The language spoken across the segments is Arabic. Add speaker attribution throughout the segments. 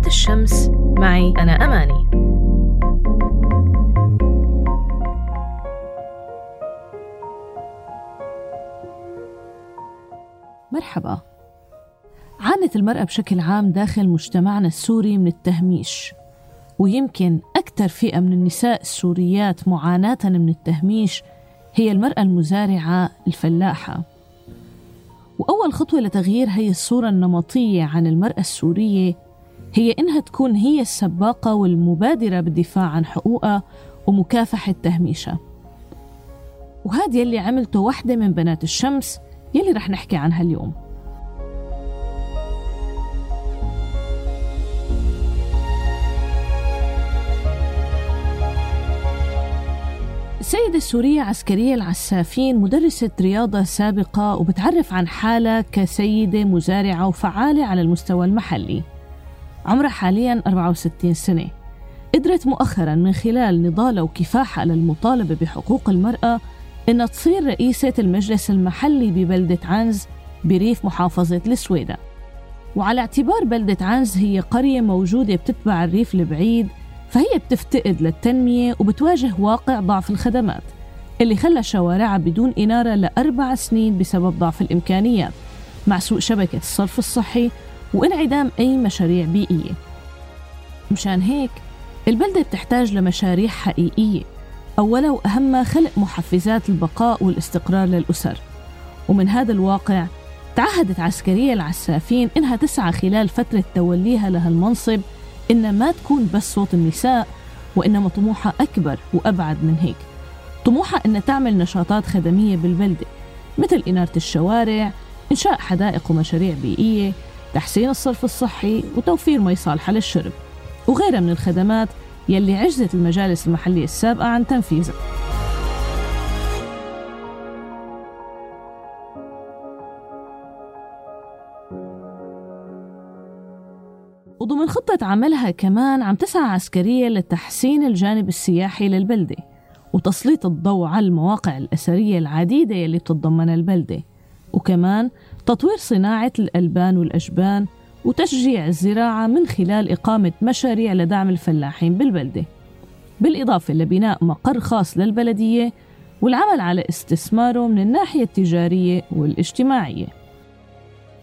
Speaker 1: بنات الشمس. معي أنا أماني.
Speaker 2: مرحبا. عانت المرأة بشكل عام داخل مجتمعنا السوري من التهميش ويمكن أكثر فئة من النساء السوريات معاناة من التهميش هي المرأة المزارعة الفلاحة. وأول خطوة لتغيير هي الصورة النمطية عن المرأة السورية هي إنها تكون هي السباقة والمبادرة بالدفاع عن حقوقها ومكافحة تهميشها وهذا يلي عملته وحدة من بنات الشمس يلي رح نحكي عنها اليوم. السيدة السورية عسكرية العسافين مدرسة رياضة سابقة وبتعرف عن حالها كسيدة مزارعة وفعالة على المستوى المحلي. عمرها حاليا 64 سنة. قدرت مؤخرا من خلال نضالها وكفاحها للمطالبة بحقوق المرأة إنها تصير رئيسة المجلس المحلي ببلدة عنز بريف محافظة السويدة. وعلى اعتبار بلدة عنز هي قرية موجودة بتتبع الريف البعيد فهي بتفتقد للتنمية وبتواجه واقع ضعف الخدمات اللي خلى شوارعها بدون إنارة لأربع سنين بسبب ضعف الإمكانيات. مع سوء شبكة الصرف الصحي وانعدام أي مشاريع بيئية. مشان هيك البلدة بتحتاج لمشاريع حقيقية أولا وأهمها خلق محفزات البقاء والاستقرار للأسر. ومن هذا الواقع تعهدت عسكرية العسافين إنها تسعى خلال فترة توليها لها المنصب إن ما تكون بس صوت النساء وإنما طموحها أكبر وأبعد من هيك. طموحها إن تعمل نشاطات خدمية بالبلدة مثل إنارة الشوارع إنشاء حدائق ومشاريع بيئية تحسين الصرف الصحي وتوفير مي صالحة للشرب. وغيرها من الخدمات يلي عجزت المجالس المحلية السابقة عن تنفيذها وضمن خطة عملها كمان عم تسعى عسكرية لتحسين الجانب السياحي للبلدة وتسليط الضوء على المواقع الأثرية العديدة يلي بتتضمنها البلدة. وكمان تطوير صناعة الألبان والأجبان وتشجيع الزراعة من خلال إقامة مشاريع لدعم الفلاحين بالبلدة. بالإضافة لبناء مقر خاص للبلدية والعمل على استثماره من الناحية التجارية والاجتماعية.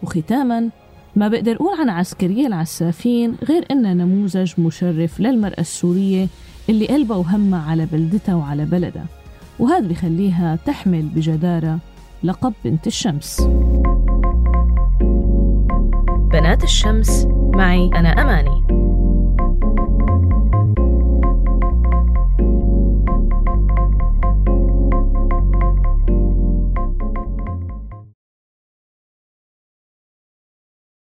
Speaker 2: وختاماً ما بقدر أقول عن عسكرية العسافين غير إنها نموذج مشرف للمرأة السورية اللي قلبها وهمها على بلدتها وعلى بلدها وهذا بخليها تحمل بجدارة لقب بنت الشمس.
Speaker 1: بنات الشمس. معي أنا أماني.